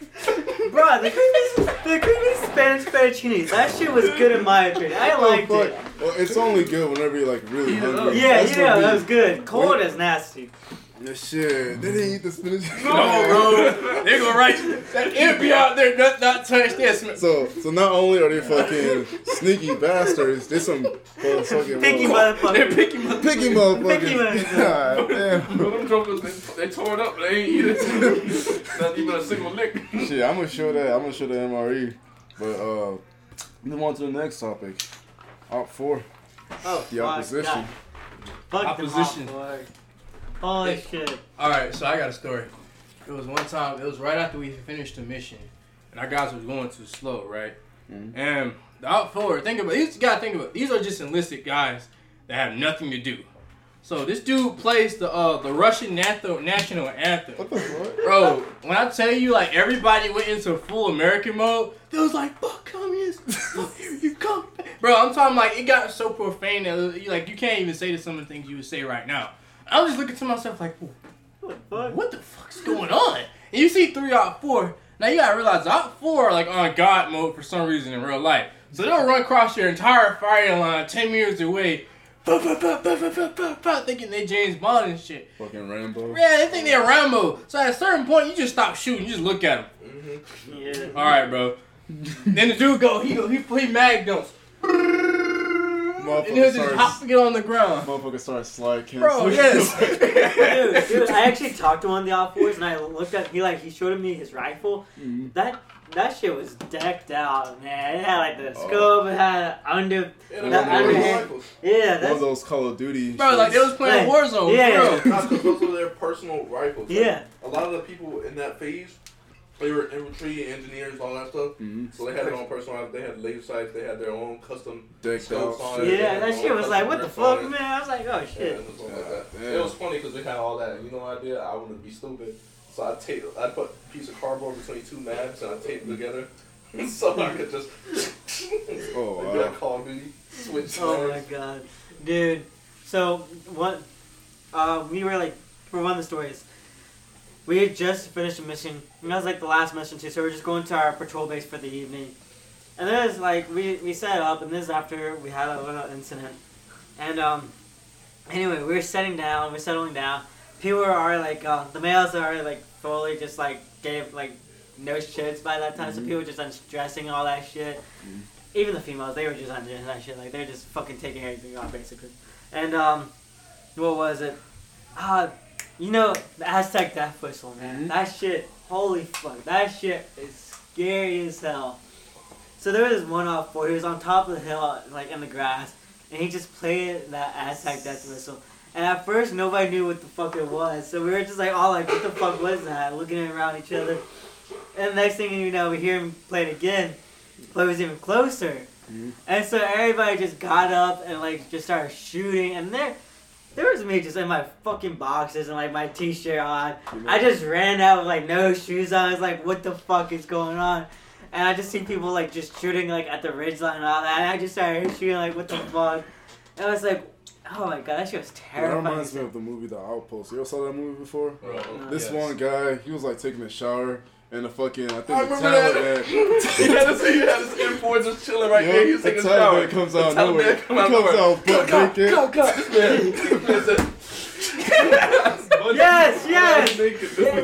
C: Bro, the creamy, the creamy Spanish fettuccine, that shit was good in my opinion. I liked
A: fuck.
C: it.
A: Well, it's only good whenever you're like really hungry.
C: Yeah,
A: That's
C: yeah, that was good. Cold is nasty.
A: Yeah, shit. They didn't eat the spinach.
B: No, bro. *laughs* They go right. That it be out there, not, not touch this.
A: So, so not only are they fucking sneaky bastards, they some fucking
C: Picky
A: mother-
C: motherfucker.
B: They're picking my
A: picky motherfuckers.
C: Picky motherfuckers. *laughs*
A: God damn.
D: them jokers, they, they tore it up, they ain't eat it. *laughs* Not even a single lick.
A: Shit, I'm gonna show that. I'm gonna show the MRE. But uh, move on to the next topic. OPFOR,
C: Oh,
A: the
C: fuck
A: opposition.
C: that. Fuck
B: Opposition.
C: Them off, boy. Holy shit.
B: All right, so I got a story. It was one time. It was right after we finished the mission, and our guys was going too slow, right?
A: Mhm.
B: And the out forward, think about these. Gotta think about it. these are just enlisted guys that have nothing to do. So this dude plays the uh the Russian national national anthem.
A: What the fuck?
B: Bro, when I tell you, like everybody went into full American mode, they was like, "Fuck communists! Oh, *laughs* here you come!" Bro, I'm talking like it got so profane that like you can't even say to some of the things you would say right now. I was just looking to myself like,
C: what the, fuck?
B: what the fuck's going on? And you see three OPFOR. Now you gotta realize OPFOR are like on God mode for some reason in real life. So they'll run across your entire firing line ten meters away. Bah, bah, bah, bah, bah, bah, bah, thinking they James Bond and shit.
A: Fucking Rambo.
B: Yeah, they think they're Rambo. So at a certain point, you just stop shooting. You just look at them. Mm-hmm.
C: Yeah.
B: All right, bro. *laughs* then the dude go. He go. He he mag dumps and he'll
A: Motherfucker
B: just
A: starts,
B: hop and get on the ground.
A: motherfucker starts slide
B: Bro,
A: canceling. *laughs*
B: yes. *laughs*
C: dude, dude, I actually *laughs* talked to one of the off boys and I looked at he like he showed me his rifle.
A: Mhm.
C: That that shit was decked out, man. It had like the
A: Oh.
C: scope, it had under
E: Yeah,
A: One
C: that under
A: those-
C: hand. Yeah,
A: One of those Call of Duty.
B: Bro, like they was playing
C: Like,
B: Warzone,
C: yeah.
B: bro.
D: Not because those are their personal rifles. Like,
C: yeah.
D: A lot of the people in that phase, they were infantry, engineers, all that stuff.
A: hmm
D: So they had their own personal. They had laser sights. They had their own custom
A: Decked out.
D: on
C: Yeah, that shit was like, what the fuck, man? I was like, oh shit.
D: and stuff like that. It was funny because they had all that. You know what I did? I wanted to be stupid. So I taped, I put a piece of cardboard between two maps and I taped them together. *laughs* so I could just *laughs*
A: Oh, *laughs* wow.
D: like Call of Duty, switch
C: Oh my god, dude. So what? Uh, we were like for one of the stories. We had just finished a mission. And that was like the last mission too. So we are just going to our patrol base for the evening. And then it's like we we set up, and this is after we had a little incident. And um, anyway, we were setting down. We're settling down. People are already like uh, the males are already like fully just like gave like no shits by that time. So
A: Mhm.
C: people were just undressing all that shit.
A: Mhm.
C: Even the females, they were just undressing that shit. Like they're just fucking taking everything off basically. And um, what was it? Uh, you know the Aztec death whistle, man.
A: Mhm.
C: That shit, holy fuck, that shit is scary as hell. So there was this one off boy. He was on top of the hill, like in the grass, and he just played that Aztec death whistle. And at first, nobody knew what the fuck it was. So we were just like, all like, what the fuck was that? Looking around each other. And the next thing you know, we hear him play it again, but it was even closer.
A: Mhm.
C: And so everybody just got up and like just started shooting. And there, there was me just in my fucking boxes and like my t-shirt on. I just ran out with like no shoes on. I was like, what the fuck is going on? And I just see people like just shooting like at the ridge line and all that. And I just started shooting like, what the fuck? And I was like, oh my god, that shit was
A: That
C: terrifying.
A: reminds me of the movie The Outpost. You ever saw that movie before?
E: Bro,
A: This
B: Yes.
A: one guy, he was like taking a shower, and the fucking I think
D: I
A: the
D: remember that.
A: Taliban. *laughs*
D: he had his, he had his M4 just chilling right
A: Yo,
D: there. He was
A: the
D: taking a shower.
A: Taliban comes out
D: The
A: of nowhere.
D: Taliban
A: He
D: come out
A: comes
D: nowhere.
A: out butt
D: Go,
A: naked.
D: go, go. This man, this man said,
C: Yes, *laughs* yes.
D: naked. This
C: Yeah,
D: man-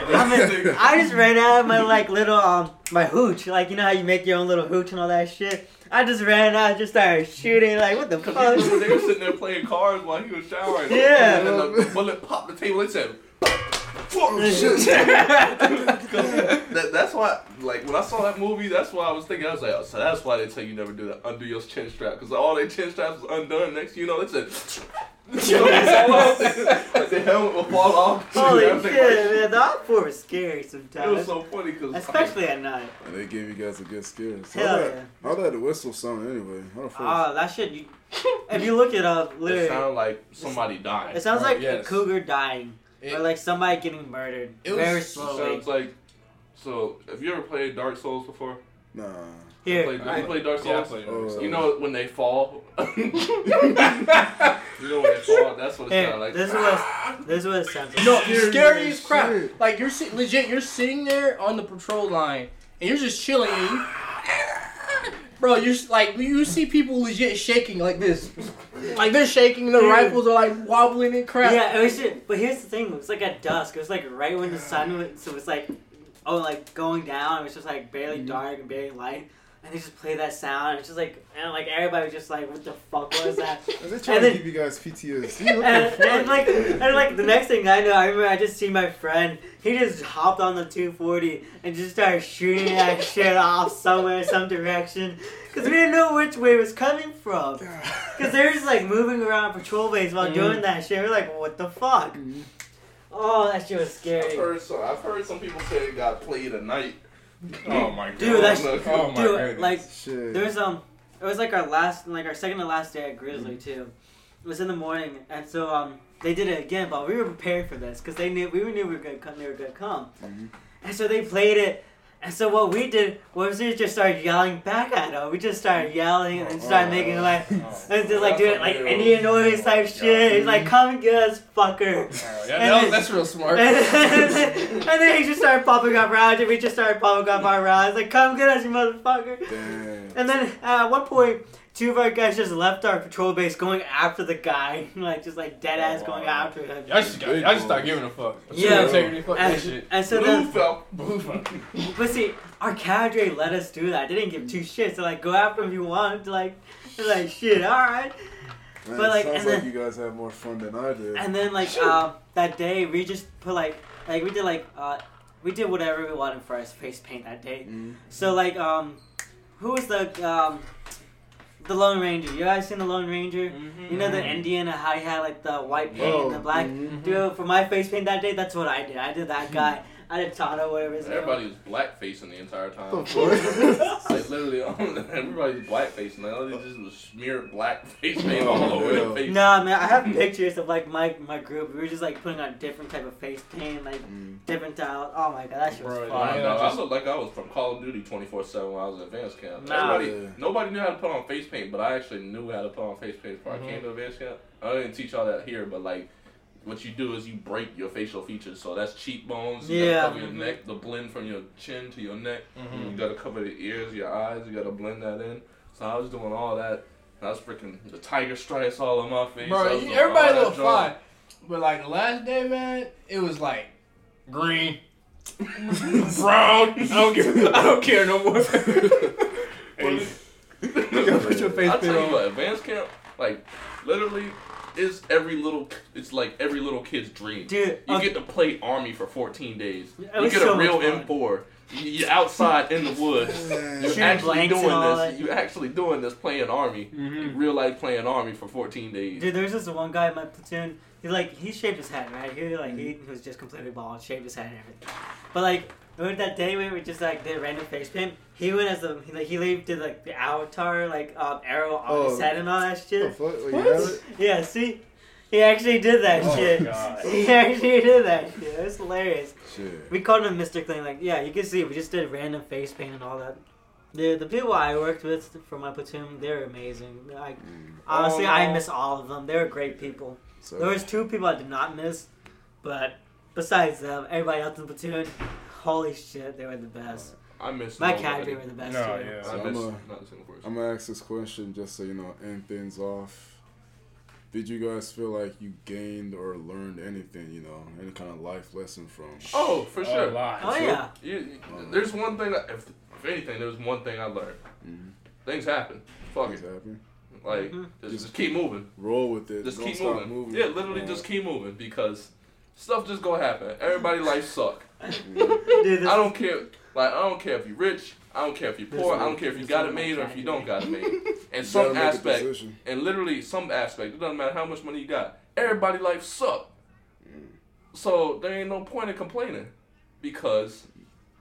C: dude, I, mean, I just ran out of my like little um my hooch, like you know how you make your own little hooch and all that shit. I just ran out, and just started shooting, like what the
D: Because
C: fuck?
D: he remember they were sitting there playing cards while he was showering.
C: Yeah.
D: And then the, the bullet popped the table. They said,
A: Oh, shit.
D: that, that's why, like, when I saw that movie, that's why I was thinking, I was like, oh, so that's why they tell you never do that, undo your chin strap. Because all their chin straps was undone. Next you know, they said, you know, it's all like, the helmet will fall off.
C: Holy
D: Everything
C: shit,
D: like-
C: man! The OPFOR was scary sometimes.
D: It was so funny because
C: especially at night.
A: And they gave you guys a good scare. So
C: Hell
A: how that,
C: yeah.
A: how that the whistle sound anyway? How the?
C: Oh, that shit. You, if you look it up, literally.
D: it
C: literally,
D: sounded like somebody dying.
C: it sounds like a
B: yes.
C: cougar dying
B: It-
C: or like somebody getting murdered
B: It was-
C: very
D: It
C: slowly.
D: sounds like. So, have you ever played Dark Souls before?
A: nah.
C: Here,
D: Played, have you played Dark
B: Yeah, I
D: Souls?
B: played
A: Oh.
D: You know when they fall? *laughs* you know when they fall? That's what it
C: here,
D: sounds like.
C: this is what this is what it sounds like.
B: No,
A: Scary
B: scary
A: as
B: as crap.
A: shit.
B: Like you're sit- legit, you're sitting there on the patrol line and you're just chilling. *sighs* And you, bro, you're like you see people legit shaking like this, like they're shaking. Their
C: Dude.
B: rifles are like wobbling and crap.
C: Yeah, it was just, but here's the thing. It was like at dusk. It was like right when the sun was, so it was like, oh, like going down. It was just like barely
A: Mhm.
C: dark and barely light. And they just play that sound. And it's just like, and like everybody was just like, what the fuck was that? *laughs*
A: Are they trying
C: And
A: to
C: then-
A: give you guys PTSD? *laughs* What
C: and, and like, and like the next thing I know, I remember I just see my friend. He just hopped on the 240 and just started shooting that *laughs* shit off somewhere, some direction, because we didn't know which way it was coming from. Because they were just like moving around patrol base while
B: Mhm.
C: doing that shit. We're like, what the fuck?
A: Mhm.
C: Oh, that shit was scary.
D: I've heard, so, I've heard some people say it got played at night.
B: Oh my god.
C: Dude, that's
D: Look,
B: Oh my
C: dude.
B: goodness.
C: Like,
A: Shit.
C: there's um, it was like our last, like our second to last day at Grizzly too. It was in the morning, and so um, they did it again, but we were prepared for this because they knew we knew we were gonna come. They were gonna come,
A: Mhm.
C: and so they played it. And so what we did was we just started yelling back at him. We just started yelling and then started making like oh. *laughs* and just like doing like Indian noise type shit. He's like, "Come and get us, fucker."
B: Oh, yeah, that was, that's real smart.
C: And then, *laughs* and then he just started popping up rounds, and we just started popping up our rounds. Like, come get us, you motherfucker.
A: Damn.
C: And then at one point, two of our guys just left our patrol base going after the guy. *laughs* Like, just like dead ass going after him.
B: Y'all just, got, y'all just start giving a fuck.
C: Yeah.
B: integrity, fuck that
C: And,
B: shit.
C: and so
D: Blue
C: then,
D: felt.
B: Blue fuck.
C: but see, our cadre let us do that. They didn't give two shits. So like, go after him if you want. Like, like, shit, all right.
A: Man,
C: But, like,
A: sounds
C: and
A: like
C: then-
A: you guys have more fun than I did.
C: And then like uh, that day, we just put like like we did like uh, we did whatever we wanted for our face paint that day.
A: Mhm.
C: So like um, who was the um, the Lone Ranger? You guys seen the Lone Ranger? You know the Indian how he had like the white paint
A: Oh,
C: and the black.
A: mhm.
C: Dude, for my face paint that day, that's what I did. I did that *laughs* guy. *laughs* I did Tano, whatever his name.
D: Everybody was blackfacing the entire time.
A: Of course. *laughs*
D: like literally, everybody's blackfacing. Like, all they just was smeared black face paint all
A: Oh,
D: over
A: yeah.
D: their face.
C: Nah, man, I have pictures of like my my group. We were just like putting on different type of face paint, like
A: Mm.
C: different styles. Oh my god, that shit was
B: Bro,
C: fun.
D: I,
B: Yeah,
D: know, I looked like I was from Call of Duty 24 7 when I was in advanced camp.
C: Nah.
D: Everybody,
A: Yeah.
D: nobody knew how to put on face paint, but I actually knew how to put on face paint before
B: Mhm.
D: I came to advanced camp. I didn't teach all that here, but like, what you do is you break your facial features. So that's cheekbones. You
C: Yeah.
D: gotta cover your
C: Mhm.
D: neck, the blend from your chin to your neck.
B: Mhm.
D: You gotta cover the ears, your eyes. You gotta blend that in. So I was doing all that. I was freaking the tiger stripes all on my face.
B: Bro,
D: was
B: you,
D: doing
B: everybody
D: all that
B: look
D: junk.
B: fine. But like the last day, man, it was like green, *laughs* brown. I don't care. I don't care no more. *laughs* hey, Yo, *laughs* put your face
D: I'll
B: paint
D: tell
B: on.
D: you what, advanced camp, like, literally, is every little, it's like every little kid's dream.
C: Dude,
D: You
C: okay,
D: get to play Army for 14 days.
C: It
D: You get
C: so
D: a real. M4. You- You're outside in the woods. *laughs* You're actually doing this. You're actually doing this playing Army.
B: Mhm.
D: Real life playing Army for 14 days.
C: dude, there's this one guy in my platoon. He like he shaved his head, right? He like he was just completely bald, shaved his head and everything. But like remember that day we were just like did random face paint. He went as the he, like he like, did like the avatar like um, arrow on his
A: Oh.
C: head and all that
A: The
C: shit.
A: fuck? Wait, you have it?
C: Yeah, see, he actually did that
B: Oh,
C: shit.
B: God. *laughs*
C: He actually did that shit. It was hilarious.
A: Shit.
C: We called him Mr. Clean. Like, yeah, you can see we just did random face paint and all that. The the people I worked with for my platoon, they're amazing. Like,
A: Mm.
C: honestly,
B: Oh,
C: I miss all of them. They were great people.
A: So,
C: There was two people I did not miss, but besides them, everybody else in the platoon, holy shit, they were the best.
D: I miss
C: My
D: nobody.
C: cadre were the best
B: No,
C: too.
B: yeah.
D: I miss
A: I'm a-
D: not single person.
A: I'm gonna ask this question just so you know, end things off. Did you guys feel like you gained or learned anything, you know, any kind of life lesson from?
D: Oh, for
B: A
D: sure.
B: lot.
C: Oh yeah,
D: You, you- there's one thing. That, if, if anything, there's one thing I learned.
A: Mhm.
D: Things happen. Fuck
A: Things
D: it.
A: happen.
D: Like
C: Mhm.
D: just, just keep moving.
A: Roll with it.
D: Just
A: Don't
D: keep
A: stop
D: moving. Yeah, literally
A: Uh,
D: just keep moving because stuff just gonna happen. Everybody life suck.
C: Dude,
D: I don't care. Like I don't care if you're rich. I don't care if you're poor. I don't care if you got it made or if you don't got it made. In
A: You
D: some
A: gotta make a
D: aspect, and literally some aspect, it doesn't matter how much money you got. Everybody life suck.
A: Mm.
D: So there ain't no point in complaining because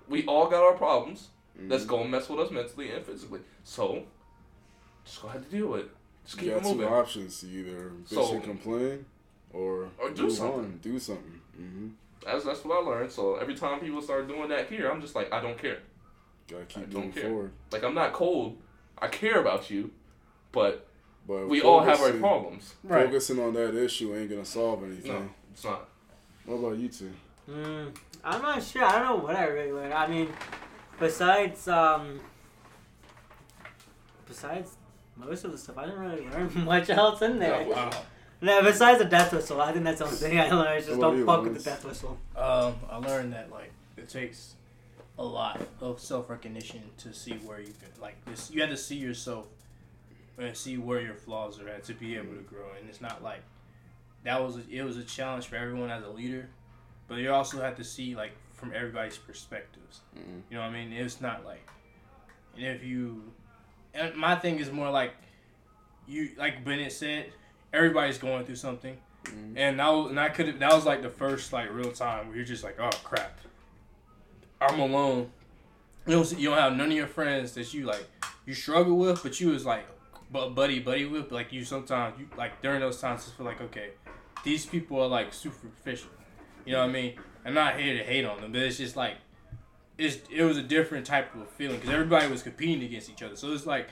D: we all got our problems that's
A: Mhm.
D: gonna mess with us mentally and physically. So just go ahead to deal with it. Just keep
A: you
D: it
A: got two
D: moving.
A: options: to either bitch
D: So-
A: and complain, or
D: Or do something.
A: on, do something. hmm
D: That's that's what I learned. So every time people start doing that here, I'm just like, I don't care.
A: Gotta
D: I
A: keep
D: don't
A: moving
D: care.
A: forward.
D: Like I'm not cold. I care about you, but
A: But
D: we all have our problems.
B: Right.
A: Focusing on that issue ain't gonna solve anything.
D: No, it's not.
A: What about you two?
C: Mm, I'm not sure. I don't know what I really learned. I mean, besides um, besides most of the stuff, I didn't really learn *laughs* much else in there.
D: Yeah,
B: Wow.
C: No, besides the death whistle, I think that's the only thing I learned. is Just
A: What about
C: don't
A: you,
C: fuck with
A: Lawrence?
C: the death whistle.
B: Um, I learned that like it takes a lot of self recognition to see where you can like this. You have to see yourself and see where your flaws are at to be able to grow. And it's not like that was a, it was a challenge for everyone as a leader, but you also have to see like from everybody's perspectives.
A: Mhm.
B: You know what I mean? It's not like, and if you, and my thing is more like, you like Bennett said, everybody's going through something.
A: Mhm.
B: And that was, and I could that was like the first like real time where you're just like, oh crap, I'm alone. You don't you don't have none of your friends that you like you struggle with, but you was like, but buddy buddy with. Like you sometimes you like during those times just feel like okay, these people are like superficial. You know what I mean? I'm not here to hate on them, but it's just like it's, it was a different type of feeling because everybody was competing against each other. So it's like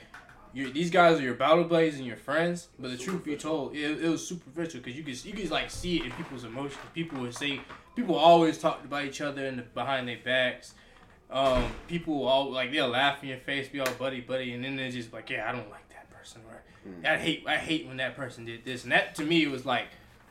B: these guys are your battle blades and your friends, but the truth be told, it, it was superficial because you could you could like see it in people's emotions. People would say people always talked about each other in the, behind their backs. Um, people all like they'll laugh in your face, be all buddy buddy, and then they're just like, yeah, I don't like that person, or I hate I hate when that person did this, and that to me was like,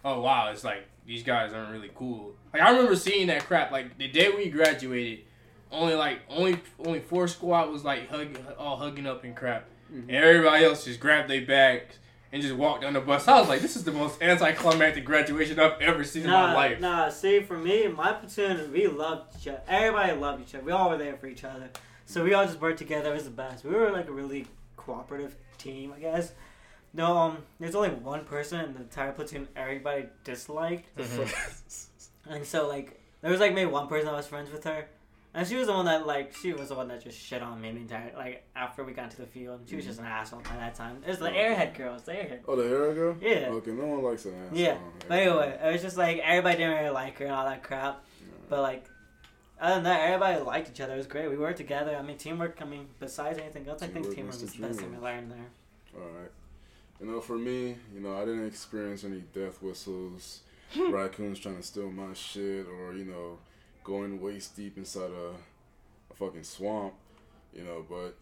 B: oh wow, it's like these guys aren't really cool. Like I remember seeing that crap like the day we graduated, only like only only four squad was like hugging all hugging up and crap, and everybody else just grabbed their bags and just walked on the bus. I was like, this is the most anticlimactic graduation I've ever seen in my life.
C: nah. See, for me, my platoon, we loved each other. Everybody loved each other. We all were there for each other. So we all just worked together. It was the best. We were like a really cooperative team, I guess. No, um, there's only one person in the entire platoon everybody disliked, and so like there was like maybe one person that was friends with her, and she was the one that like she was the one that just shit on me the entire like after we got to the field. She was just an mm-hmm. asshole by that time. It was the oh, airhead girls, the airhead.
A: Oh, the airhead girl?
C: Yeah.
A: Okay, no one likes an ass.
C: Yeah, but anyway, it was just like everybody didn't really like her and all that crap. But like, other than that, everybody liked each other. It was great. We worked together. I mean, teamwork. I mean, besides anything else, I think
A: Teamwork
C: teamwork
A: was the
C: the best thing we learned there.
A: All right. You know, for me, you know, I didn't experience any death whistles, *laughs* raccoons trying to steal my shit, or you know, going waist deep inside a, a fucking swamp. You know, but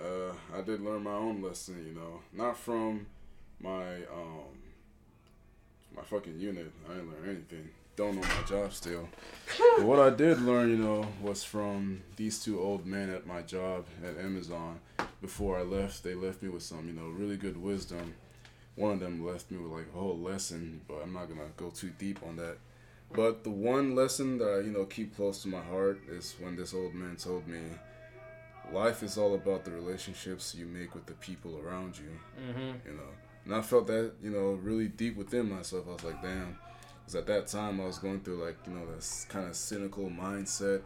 A: uh, I did learn my own lesson. You know, not from my um my fucking unit. I didn't learn anything. Don't know my job still. *laughs* but what I did learn, you know, was from these two old men at my job at Amazon before I left, they left me with some, you know, really good wisdom. One of them left me with like a whole lesson, but I'm not gonna go too deep on that. But the one lesson that I, you know, keep close to my heart is when this old man told me, life is all about the relationships you make with the people around you.
B: Mm-hmm.
A: You know, and I felt that, you know, really deep within myself. I was like, damn. Because at that time, I was going through like, you know, this kind of cynical mindset,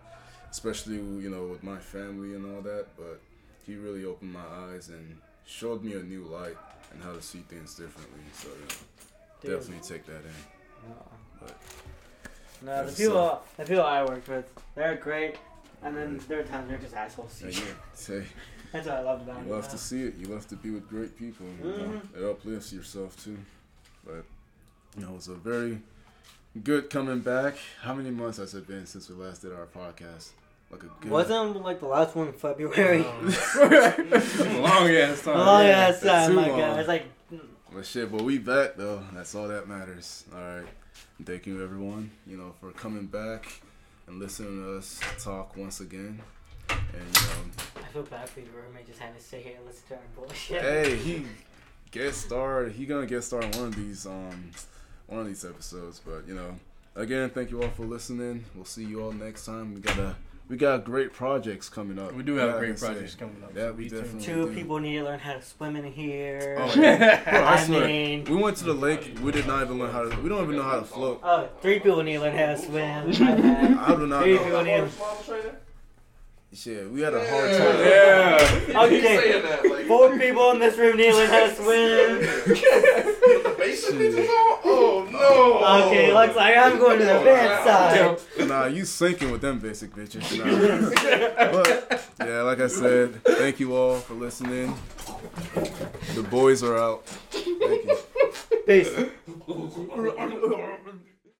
A: especially, you know, with my family and all that. But he really opened my eyes and showed me a new light and how to see things differently. So, you know, definitely take that in. But-
C: No, the
A: That's
C: people, the people I worked with, they're great. And then there are times they're just assholes.
A: Yeah, you, say,
C: That's what I loved about
A: you
C: it.
A: love to see it. You love to be with great people. You know?
C: Mhm.
A: It uplifts yourself too. But you know, it's a very good coming back. How many months has it been since we last did our podcast? Like a good.
C: Wasn't like the last one in February. *laughs*
B: Long ass time.
C: Yeah,
A: that's
C: that's my
A: long.
C: god. It's like
A: But shit, but we back though. That's all that matters. All right. Thank you everyone. You know for coming back and listening to us talk once again. And know,
C: I feel bad for your roommate just having to sit here and listen to our bullshit.
A: hey, he *laughs* get starred. He gonna get started on one of these um one of these episodes. But you know, again, thank you all for listening. We'll see you all next time. We got a we got great projects coming up.
B: We do have
A: Yeah,
B: great
A: can say.
B: projects coming up.
A: Yeah,
B: so
A: we
B: be
A: definitely-
C: Two
A: do.
C: people need to learn how to swim in here.
A: Oh, yeah. Bro, I *laughs*
C: I
A: swear,
C: mean-
A: we went to the lake. We did not even learn how to. We don't even know how to float.
C: Oh, three people need to learn how to swim. *laughs*
A: I do not
C: Three
A: know.
C: people need to.
A: Shit, we had a hard time.
B: Yeah.
C: Okay.
F: saying that, like,
C: Four people in this room need to learn how to swim.
F: the basic bitches on? Oh no.
C: Okay, looks like I'm going to the advanced side.
A: Nah, you sinking with them basic bitches. Nah. *laughs* But yeah, like I said, thank you all for listening. The boys are out. Thank you.
C: Peace. *laughs*